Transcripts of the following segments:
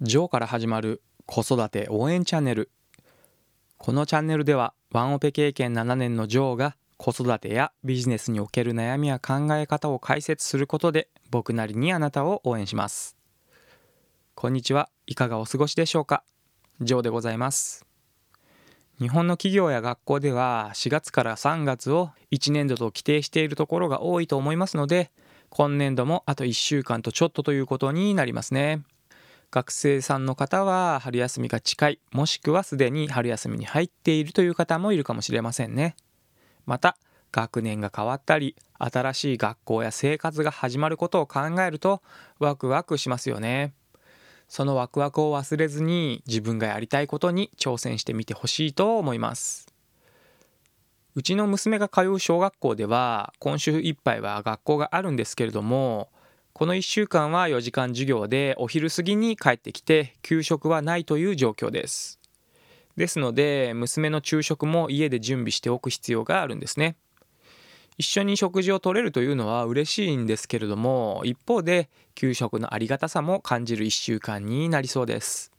ジョーから始まる子育て応援チャンネル。このチャンネルではワンオペ経験7年のジョーが子育てやビジネスにおける悩みや考え方を解説することで僕なりにあなたを応援します。こんにちは。いかがお過ごしでしょうか？ジョーでございます。日本の企業や学校では4月から3月を1年度と規定しているところが多いと思いますので今年度もあと1週間とちょっとということになりますね。学生さんの方は春休みが近いもしくはすでに春休みに入っているという方もいるかもしれませんね。また学年が変わったり新しい学校や生活が始まることを考えるとワクワクしますよね。そのワクワクを忘れずに自分がやりたいことに挑戦してみてほしいと思います。うちの娘が通う小学校では今週いっぱいは学校があるんですけれどもこの1週間は4時間授業でお昼過ぎに帰ってきて給食はないという状況です。ですので娘の昼食も家で準備しておく必要があるんですね。一緒に食事をとれるというのは嬉しいんですけれども一方で給食のありがたさも感じる1週間になりそうです。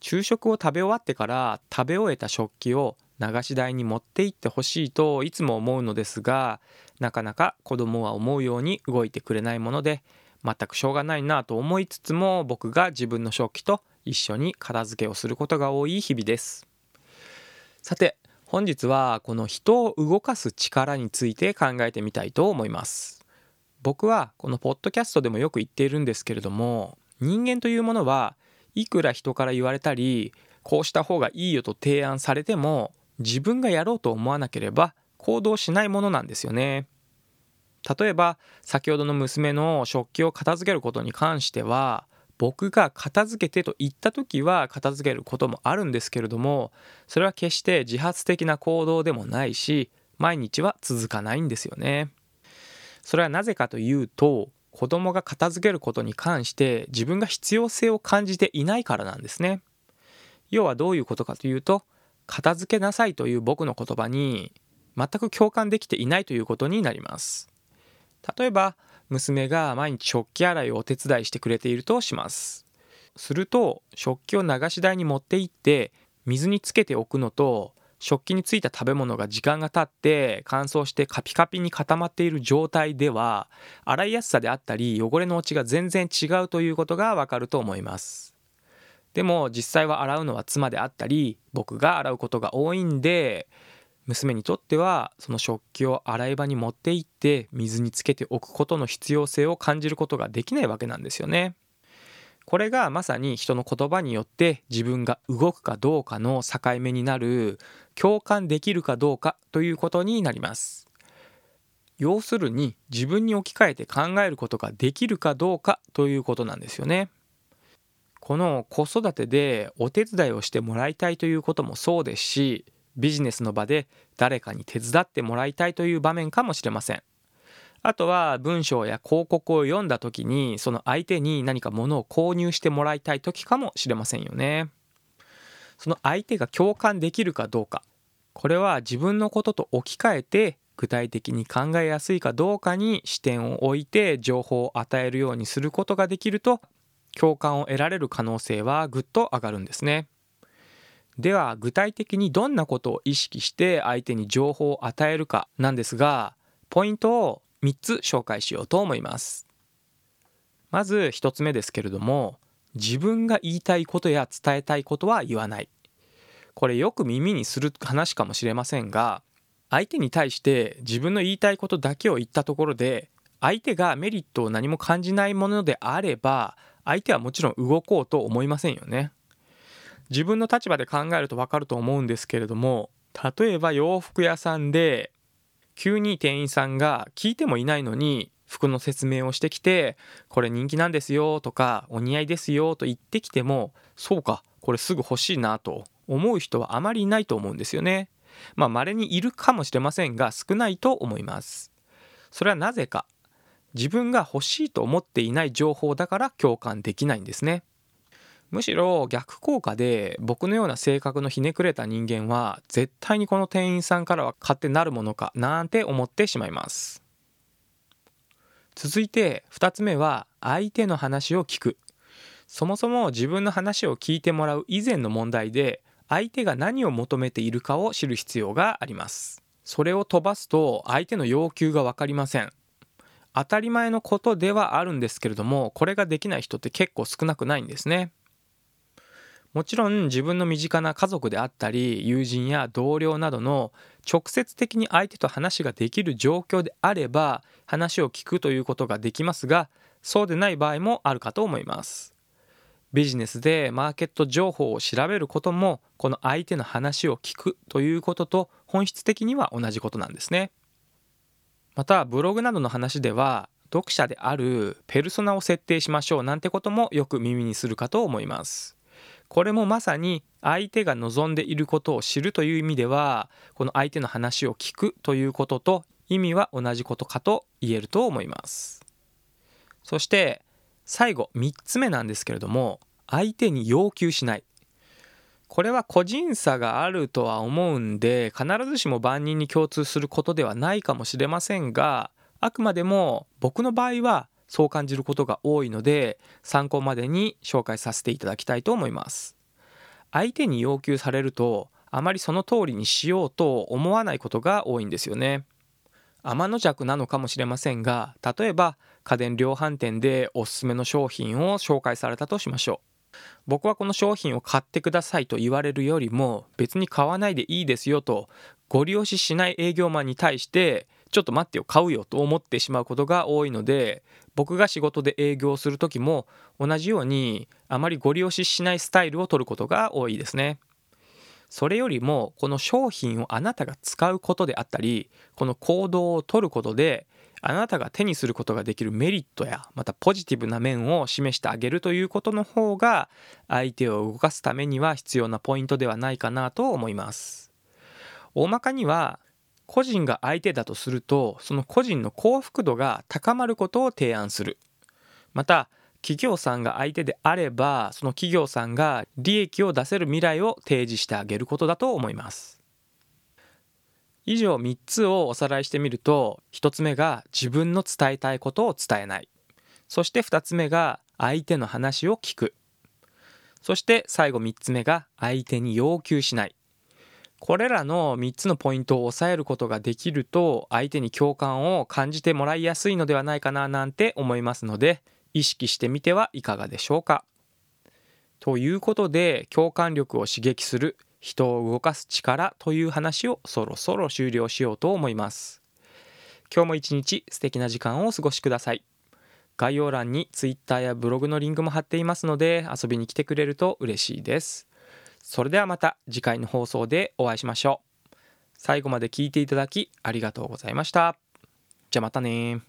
昼食を食べ終わってから食べ終えた食器を流し台に持って行ってほしいといつも思うのですがなかなか子供は思うように動いてくれないもので全くしょうがないなと思いつつも僕が自分の食器と一緒に片付けをすることが多い日々です。さて本日はこの人を動かす力について考えてみたいと思います。僕はこのポッドキャストでもよく言っているんですけれども人間というものはいくら人から言われたりこうした方がいいよと提案されても自分がやろうと思わなければ行動しないものなんですよね。例えば先ほどの娘の食器を片付けることに関しては僕が片付けてと言った時は片付けることもあるんですけれどもそれは決して自発的な行動でもないし毎日は続かないんですよね。それはなぜかというと子供が片付けることに関して自分が必要性を感じていないからなんですね。要はどういうことかというと片付けなさいという僕の言葉に全く共感できていないということになります。例えば娘が毎日食器洗いをお手伝いしてくれているとします。すると食器を流し台に持って行って水につけておくのと食器についた食べ物が時間が経って乾燥してカピカピに固まっている状態では洗いやすさであったり汚れの落ちが全然違うということがわかると思います。でも実際は洗うのは妻であったり僕が洗うことが多いんで娘にとってはその食器を洗い場に持って行って水につけておくことの必要性を感じることができないわけなんですよね。これがまさに人の言葉によって自分が動くかどうかの境目になる共感できるかどうかということになります。要するに自分に置き換えて考えることができるかどうかということなんですよね。この子育てでお手伝いをしてもらいたいということもそうですしビジネスの場で誰かに手伝ってもらいたいという場面かもしれません。あとは文章や広告を読んだ時にその相手に何か物を購入してもらいたい時かもしれませんよね。その相手が共感できるかどうか。これは自分のことと置き換えて具体的に考えやすいかどうかに視点を置いて情報を与えるようにすることができると共感を得られる可能性はぐっと上がるんですね。では具体的にどんなことを意識して相手に情報を与えるかなんですがポイントを3つ紹介しようと思います。まず1つ目ですけれども自分が言いたいことや伝えたいことは言わない。これよく耳にする話かもしれませんが相手に対して自分の言いたいことだけを言ったところで相手がメリットを何も感じないものであれば相手はもちろん動こうと思いませんよね。自分の立場で考えると分かると思うんですけれども例えば洋服屋さんで急に店員さんが聞いてもいないのに服の説明をしてきてこれ人気なんですよとかお似合いですよと言ってきてもそうかこれすぐ欲しいなと思う人はあまりいないと思うんですよね。まあ稀にいるかもしれませんが少ないと思います。それはなぜか自分が欲しいと思っていない情報だから共感できないんですね。むしろ逆効果で僕のような性格のひねくれた人間は絶対にこの店員さんからは買ってなるものかなんて思ってしまいます。続いて2つ目は相手の話を聞く。そもそも自分の話を聞いてもらう以前の問題で相手が何を求めているかを知る必要があります。それを飛ばすと相手の要求が分かりません。当たり前のことではあるんですけれどもこれができない人って結構少なくないんですね。もちろん自分の身近な家族であったり友人や同僚などの直接的に相手と話ができる状況であれば話を聞くということができますがそうでない場合もあるかと思います。ビジネスでマーケット情報を調べることもこの相手の話を聞くということと本質的には同じことなんですね。またブログなどの話では読者であるペルソナを設定しましょうなんてこともよく耳にするかと思います。これもまさに相手が望んでいることを知るという意味ではこの相手の話を聞くということと意味は同じことかと言えると思います。そして最後3つ目なんですけれども相手に要求しない。これは個人差があるとは思うんで必ずしも万人に共通することではないかもしれませんがあくまでも僕の場合はそう感じることが多いので参考までに紹介させていただきたいと思います。相手に要求されるとあまりその通りにしようと思わないことが多いんですよね。天の弱なのかもしれませんが例えば家電量販店でおすすめの商品を紹介されたとしましょう。僕はこの商品を買ってくださいと言われるよりも別に買わないでいいですよとご利用ししない営業マンに対してちょっと待ってよ買うよと思ってしまうことが多いので僕が仕事で営業する時も同じようにあまりご利用ししないスタイルを取ることが多いですね。それよりもこの商品をあなたが使うことであったりこの行動をとることであなたが手にすることができるメリットやまたポジティブな面を示してあげるということの方が相手を動かすためには必要なポイントではないかなと思います。大まかには個人が相手だとするとその個人の幸福度が高まることを提案する。また企業さんが相手であればその企業さんが利益を出せる未来を提示してあげることだと思います。以上3つをおさらいしてみると1つ目が自分の伝えたいことを伝えない。そして2つ目が相手の話を聞く。そして最後3つ目が相手に要求しない。これらの3つのポイントを抑えることができると相手に共感を感じてもらいやすいのではないかななんて思いますので意識してみてはいかがでしょうか？ということで共感力を刺激する人を動かす力という話をそろそろ終了しようと思います。今日も一日素敵な時間をお過ごしください。概要欄に Twitter やブログのリンクも貼っていますので遊びに来てくれると嬉しいです。それではまた次回の放送でお会いしましょう。最後まで聞いていただきありがとうございました。じゃあまたね